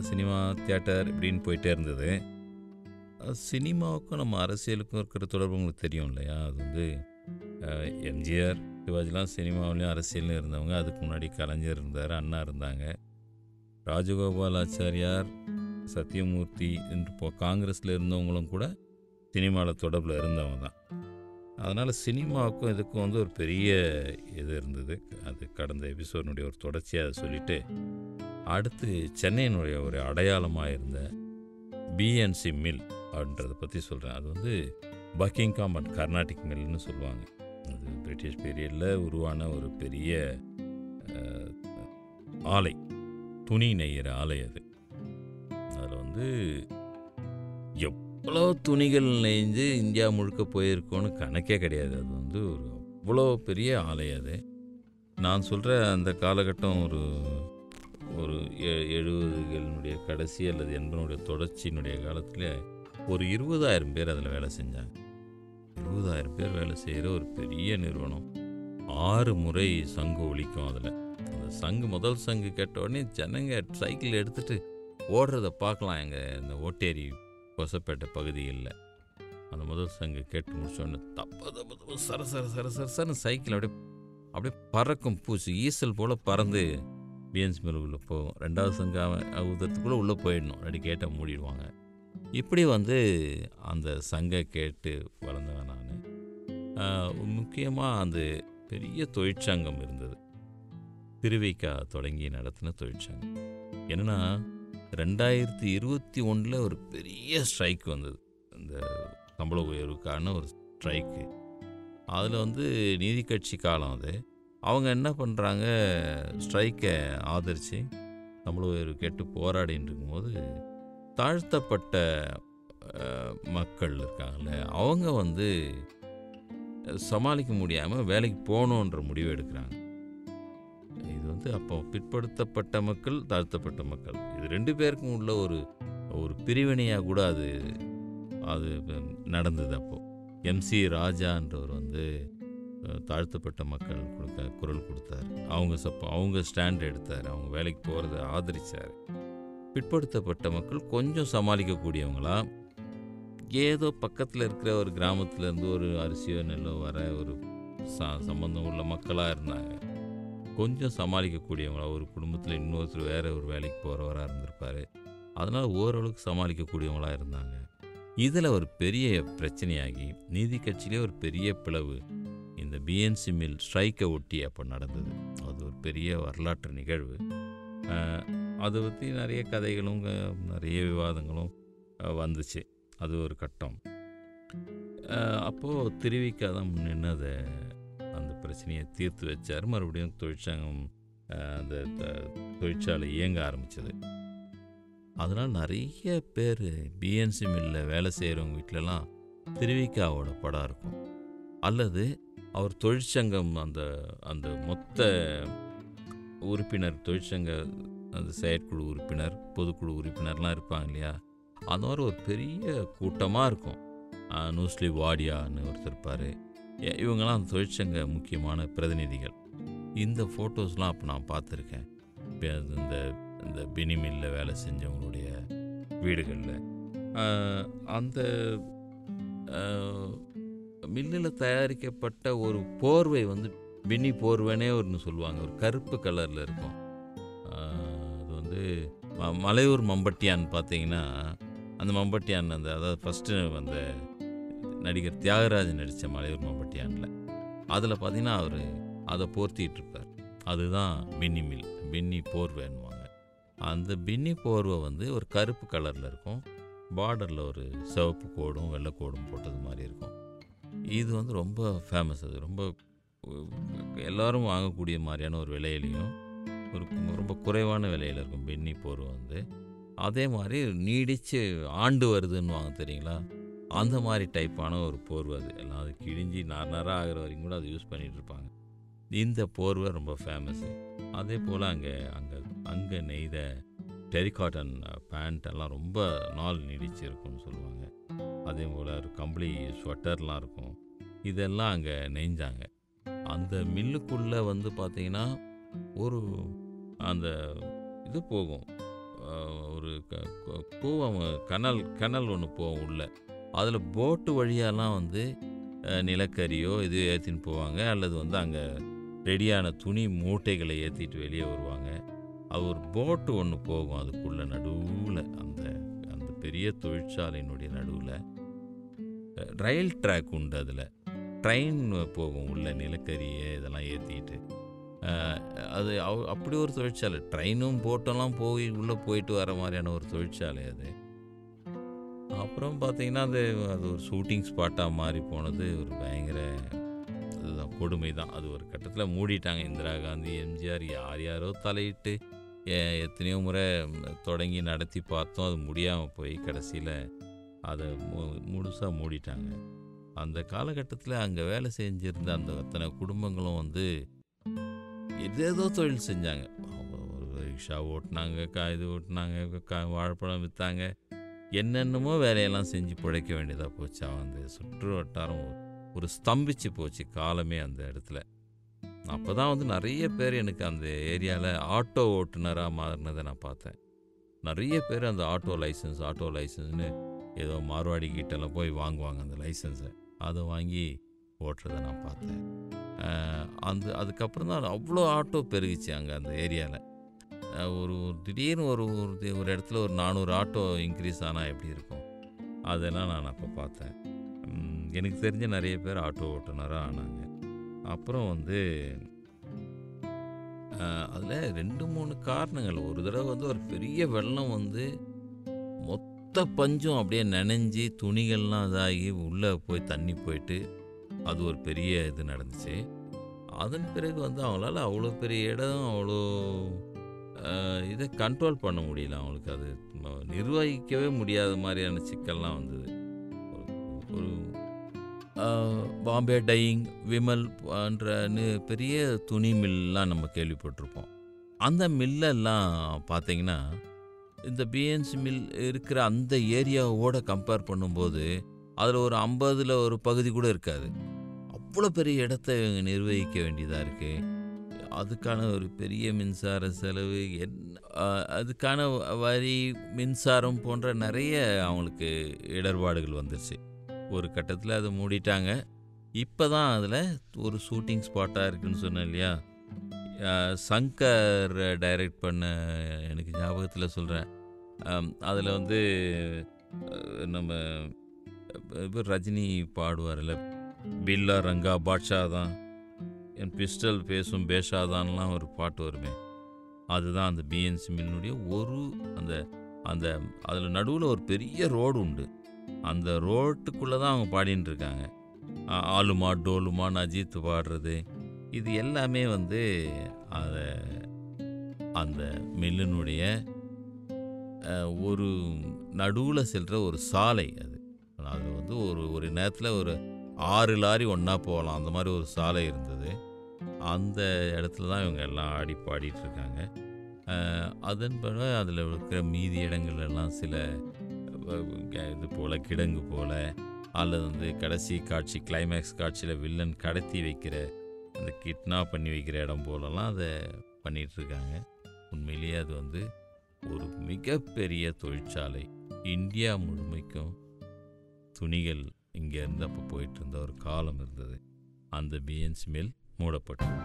Cinema theatre இப்படின்னு போயிட்டே இருந்தது. சினிமாவுக்கும் நம்ம அரசியலுக்கும் இருக்கிற தொடர்பு உங்களுக்கு தெரியும் இல்லையா? அது வந்து எம்ஜிஆர் சிவாஜிலாம் சினிமாவிலையும் அரசியலும் இருந்தவங்க. அதுக்கு முன்னாடி கலைஞர் இருந்தார் அண்ணா இருந்தாங்க. ராஜகோபால் ஆச்சாரியார் சத்யமூர்த்தி என்று இப்போ காங்கிரஸில் இருந்தவங்களும் கூட சினிமாவில் தொடர்பில் இருந்தவங்க தான். அதனால் சினிமாவுக்கும் இதுக்கும் வந்து ஒரு பெரிய இது இருந்தது. அது கடந்த எபிசோடனுடைய ஒரு தொடர்ச்சியாக அதை சொல்லிவிட்டு அடுத்து சென்னையினுடைய ஒரு அடையாளமாக இருந்த பிஎன்சி மில் அப்படின்றத பற்றி சொல்கிறேன் அது வந்து பக்கிங்காம் அண்ட் கர்நாடிக் மில்னு சொல்லுவாங்க. அது பிரிட்டிஷ் பீரியடில் உருவான ஒரு பெரிய ஆலை துணி நெய்கிற ஆலை அது. அதில் வந்து எவ்வளோ துணிகள் நெய்ஞ்சு இந்தியா முழுக்க போயிருக்கோன்னு கணக்கே கிடையாது. அது வந்து ஒரு அவ்வளோ பெரிய ஆலை அது. நான் சொல்கிற அந்த காலகட்டம் ஒரு ஒரு எ- எழுபதுகளினுடைய கடைசி அல்லது எண்பனுடைய தொடர்ச்சியினுடைய காலத்தில் ஒரு இருபதாயிரம் பேர் அதில் வேலை செஞ்சாங்க. இருபதாயிரம் பேர் வேலை செய்கிற ஒரு பெரிய நிறுவனம். ஆறு முறை சங்கு ஒழிக்கும் அதில். அந்த சங்கு முதல் சங்கு கேட்ட உடனே ஜனங்க சைக்கிள் எடுத்துட்டு ஓடுறத பார்க்கலாம் எங்கள் இந்த ஓட்டேரி கொசப்பேட்டை பகுதிகளில். அந்த முதல் சங்கு கேட்டு முடிச்சோடனே தப்பு தப்பு தப்பு சர சர சர சர சரன்னு சைக்கிள் அப்படியே அப்படியே பறக்கும் பூச்சி ஈசல் போல் பறந்து பிஎன்சி மில்லுக்குள்ளே போகும் ரெண்டாவது சங்கம் ஊதுறதுக்குள்ளே உள்ளே போயிடணும். ரெடி கேட்டால் மூடிடுவாங்க. இப்படி வந்து அந்த சங்க கேட்டு வளர்ந்தவன் நான். முக்கியமாக அந்த பெரிய தொழிற்சங்கம் இருந்தது. திருவிக்கா தொடங்கி நடத்தின தொழிற்சங்கம். என்னென்னா ரெண்டாயிரத்தி இருபத்தி ஒன்றில் ஒரு பெரிய ஸ்ட்ரைக் வந்தது. இந்த சம்பள உயர்வுக்கான ஒரு ஸ்ட்ரைக்கு. அதில் வந்து நீதி கட்சி காலம் அது. அவங்க என்ன பண்ணுறாங்க ஸ்ட்ரைக்கை ஆதரித்து நம்மளும் கேட்டு போராடின்னு இருக்கும்போது தாழ்த்தப்பட்ட மக்கள் இருக்காங்கல்ல அவங்க வந்து சமாளிக்க முடியாமல் வேலைக்கு போகணுன்ற முடிவு எடுக்கிறாங்க. இது வந்து அப்போ பிற்படுத்தப்பட்ட மக்கள் தாழ்த்தப்பட்ட மக்கள். இது ரெண்டு பேருக்கும் உள்ள ஒரு ஒரு பிரிவினையாக கூட அது அது நடந்தது அப்போது எம்சி ராஜான்றவர் வந்து தாழ்த்தப்பட்ட மக்கள் கொடுக்க குரல் கொடுத்தார். அவங்க சப்போ அவங்க ஸ்டாண்ட் எடுத்தார். அவங்க வேலைக்கு போகிறத ஆதரித்தார் பிற்படுத்தப்பட்ட மக்கள் கொஞ்சம் சமாளிக்கக்கூடியவங்களா? ஏதோ பக்கத்தில் இருக்கிற ஒரு கிராமத்துலேருந்து ஒரு அரிசியோ நெல்லோ வர ஒரு ச சம்பந்தம் உள்ள மக்களாக இருந்தாங்க. கொஞ்சம் சமாளிக்கக்கூடியவங்களா? ஒரு குடும்பத்தில் இன்னொருத்தர் வேறு ஒரு வேலைக்கு போகிறவராக இருந்திருப்பார். அதனால் ஓரளவுக்கு சமாளிக்கக்கூடியவங்களாக இருந்தாங்க. இதில் ஒரு பெரிய பிரச்சனையாகி நீதி கட்சியிலே ஒரு பெரிய பிளவு இந்த பிஎன்சி மில் ஸ்ட்ரைக்கை ஒட்டி அப்போ நடந்தது. அது ஒரு பெரிய வரலாற்று நிகழ்வு. அதை பற்றி நிறைய கதைகளும் நிறைய விவாதங்களும் வந்துச்சு. அது ஒரு கட்டம். அப்போது திருவிக்கா தான் நின்னதை அந்த பிரச்சனையை தீர்த்து வச்சார். மறுபடியும் தொழிற்சங்கம் அந்த தொழிற்சாலை இயங்க ஆரம்பித்தது அதனால் நிறைய பேர் பிஎன்சி மில்லில் வேலை செய்கிறவங்க வீட்டிலலாம் திருவிக்காவோட படம் இருக்கும். அல்லது அவர் தொழிற்சங்கம் அந்த அந்த மொத்த உறுப்பினர் தொழிற்சங்க அந்த செயற்குழு உறுப்பினர் பொதுக்குழு உறுப்பினர்லாம் இருப்பாங்க இல்லையா? அந்த மாதிரி ஒரு பெரிய கூட்டமாக இருக்கும். நூஸ்லி வாடியான்னு ஒருத்தர் இருப்பார். இவங்கெல்லாம் அந்த தொழிற்சங்க முக்கியமான பிரதிநிதிகள். இந்த ஃபோட்டோஸ்லாம் அப்போ நான் பார்த்துருக்கேன். அது இந்த இந்த பினி மில்லில் வேலை செஞ்சவங்களுடைய வீடுகளில். அந்த மில்லில் தயாரிக்கப்பட்ட ஒரு போர்வை வந்து பின்னி போர்வைனே ஒன்று சொல்லுவாங்க. ஒரு கருப்பு கலரில் இருக்கும். அது வந்து ம- மலையூர் மம்பட்டியான் பார்த்தீங்கன்னா அந்த மம்பட்டியான் அந்த அதாவது ஃபஸ்ட்டு அந்த நடிகர் தியாகராஜன் நடித்த மலையூர் மம்பட்டியானில். அதில் பார்த்தீங்கன்னா அவர் அதை போர்த்திட்டு இருப்பார் அதுதான் பின்னி மில் பின்னி போர்வைன்னுவாங்க. அந்த பின்னி போர்வை வந்து ஒரு கருப்பு கலரில் இருக்கும். பார்டரில் ஒரு சிவப்பு கோடும் வெள்ளை கோடும் போட்டது மாதிரி இருக்கும். இது வந்து ரொம்ப ஃபேமஸ் அது. ரொம்ப எல்லோரும் வாங்கக்கூடிய மாதிரியான ஒரு விலையிலையும் ஒரு ரொம்ப குறைவான விலையில் இருக்கும் பென்னி போர்வை வந்து. அதே மாதிரி நீடித்து ஆண்டு வருதுன்னு வாங்க தெரியுங்களா? அந்த மாதிரி டைப்பான ஒரு போர்வை அது. எல்லாம் அது கிழிஞ்சி நார் நாராக ஆகிற வரைக்கும் கூட அதை யூஸ் பண்ணிகிட்டு இருப்பாங்க. இந்த போர்வை ரொம்ப ஃபேமஸ்ஸு அதே போல் அங்கே அங்கே அங்கே நெய்த டெரிகாட்டன் பேண்ட் எல்லாம் ரொம்ப நாள் நீடிச்சு இருக்கும்னு சொல்லுவாங்க. அதே போல் ஒரு கம்பளி ஸ்வெட்டர்லாம் இருக்கும். இதெல்லாம் அங்கே நெய்ஞ்சாங்க. அந்த மில்லுக்குள்ளே வந்து பார்த்தீங்கன்னா ஒரு அந்த இது போகும். ஒரு க- கூவம் கனல் கனல் ஒன்று போகும் உள்ள. அதில் போட்டு வழியாலாம் வந்து நிலக்கரியோ இது ஏற்றின்னு போவாங்க. அல்லது வந்து அங்கே ரெடியான துணி மூட்டைகளை ஏற்றிட்டு வெளியே வருவாங்க. அது ஒரு போட்டு ஒன்று போகும் அதுக்குள்ளே நடுவில் அந்த அந்த பெரிய தொழிற்சாலையினுடைய நடுவில் ரயில் ட்ராக் உண்டு அதில். ட்ரெயின் போகும் உள்ள நிலக்கரியை இதெல்லாம் ஏற்றிட்டு அது அவ்- அப்படி ஒரு தொழிற்சாலை. ட்ரெயினும் போட்டெல்லாம் போய் உள்ளே போயிட்டு வர மாதிரியான ஒரு தொழிற்சாலை அது. அப்புறம் பார்த்தீங்கன்னா அது அது ஒரு ஷூட்டிங் ஸ்பாட்டாக மாறி போனது. ஒரு பயங்கர அதுதான் கொடுமை தான் அது ஒரு கட்டத்தில் மூடிட்டாங்க. இந்திரா காந்தி எம்ஜிஆர் யார் யாரோ தலையிட்டு எ- எத்தனையோ முறை தொடங்கி நடத்தி பார்த்தோம். அது முடியாமல் போய் கடைசியில் அதை முழுசாக மூடிட்டாங்க. அந்த காலகட்டத்தில் அங்கே வேலை செஞ்சிருந்த அந்த அத்தனை குடும்பங்களும் வந்து ஏதேதோ தொழில் செஞ்சாங்க. அவங்க ஒரு ரிக்ஷா ஓட்டினாங்க கா இது ஓட்டினாங்க கா வாழைப்பழம் விற்றாங்க என்னென்னமோ வேலையெல்லாம் செஞ்சு பிழைக்க வேண்டியதாக போச்சு. அவன் அந்த சுற்று வட்டாரம் ஒரு ஸ்தம்பிச்சு போச்சு காலமே அந்த இடத்துல. அப்போ தான் வந்து நிறைய பேர் எனக்கு அந்த ஏரியாவில் ஆட்டோ ஓட்டுநராக மாறினதை நான் பார்த்தேன். நிறைய பேர் அந்த ஆட்டோ லைசன்ஸ் ஆட்டோ லைசன்ஸ்னு ஏதோ மார்வாடி கிட்டலாம் போய் வாங்குவாங்க அந்த லைசன்ஸை. அதை வாங்கி ஓட்டுறதை நான் பார்த்தேன். அந்த அதுக்கப்புறம் தான் அவ்வளோ ஆட்டோ பெருகிச்சு அங்கே அந்த ஏரியாவில் ஒரு ஒரு திடீர்னு ஒரு ஒரு ஒரு இடத்துல ஒரு நானூறு ஆட்டோ இன்க்ரீஸ் ஆனால் எப்படி இருக்கும்? அதெல்லாம் நான் அப்போ பார்த்தேன். எனக்கு தெரிஞ்ச நிறைய பேர் ஆட்டோ ஓட்டுநராக ஆனாங்க. அப்புறம் வந்து அதில் ரெண்டு மூணு காரணங்கள். ஒரு தடவை வந்து ஒரு பெரிய வெள்ளம் வந்து மொத்த பஞ்சும் அப்படியே நனைஞ்சி துணிகள்லாம் இதாகி உள்ளே போய் தண்ணி போயிட்டு அது ஒரு பெரிய இது நடந்துச்சு. அதன் பிறகு வந்து அவங்களால அவ்வளோ பெரிய இடம் அவ்வளோ இதை கண்ட்ரோல் பண்ண முடியல அவங்களுக்கு. அது நிர்வகிக்கவே முடியாத மாதிரியான சிக்கல்லாம் வந்தது. ஒரு- பாம்பே டையிங் விமல் போன்ற நி- பெரிய துணி மில்லாம் நம்ம கேள்விப்பட்டிருப்போம். அந்த மில்லெல்லாம் பார்த்தீங்கன்னா இந்த பிஎன்சி மில் இருக்கிற அந்த ஏரியாவோட கம்பேர் பண்ணும்போது அதில் ஒரு ஐம்பதில் ஒரு பகுதி கூட இருக்காது. அவ்வளோ பெரிய இடத்த இவங்க நிர்வகிக்க வேண்டியதாக இருக்குது அதுக்கான ஒரு பெரிய மின்சார செலவு என் அதுக்கான வரி மின்சாரம் போன்ற நிறைய அவங்களுக்கு இடர்பாடுகள் வந்துருச்சு. ஒரு கட்டத்தில் அதை மூடிட்டாங்க. இப்போ தான் அதில் ஒரு ஷூட்டிங் ஸ்பாட்டாக இருக்குன்னு சொன்னேன் இல்லையா? சங்கர் டைரக்ட் பண்ண எனக்கு ஞாபகத்தில் சொல்கிறேன் அதில் வந்து நம்ம இப்போ ரஜினி பாடுவார்ல பில்லா ரங்கா பாட்ஷா தான். என் பிஸ்டல் பேசும் பேஷாதான்லாம் ஒரு பாட்டு வருமே. அதுதான் அந்த பிஎன்சி மில்லுடைய ஒரு அந்த அந்த அதில் நடுவில் ஒரு பெரிய ரோடு உண்டு. அந்த ரோட்டுக்குள்ளே தான் அவங்க பாடின்னு இருக்காங்க. ஆலுமா டோலுமான்னு அஜித் பாடுறது. இது எல்லாமே வந்து அதை அந்த மில்லினுடைய ஒரு நடுவில் செல்கிற ஒரு சாலை அது. அது வந்து ஒரு ஒரு நேரத்தில் ஒரு ஆறு லாரி ஒன்றா போகலாம். அந்த மாதிரி ஒரு சாலை இருந்தது. அந்த இடத்துல தான் இவங்க எல்லாம் ஆடி பாடிட்டு இருக்காங்க. அதன் பிறகு அதில் இருக்கிற மீதி இடங்கள் எல்லாம் சில இது போல் கிடங்கு போல் அல்லது வந்து கடைசி காட்சி கிளைமேக்ஸ் காட்சியில் வில்லன் கடத்தி வைக்கிற அந்த கிட்னாப் பண்ணி வைக்கிற இடம் போலலாம் அதை பண்ணிகிட்ருக்காங்க இருக்காங்க உண்மையிலேயே அது வந்து ஒரு மிகப்பெரிய தொழிற்சாலை. இந்தியா முழுமைக்கும் துணிகள் இங்கே இருந்து அப்போ போயிட்டு இருந்த ஒரு காலம் இருந்தது. அந்த பிஎன்சி மில் மூடப்பட்டது.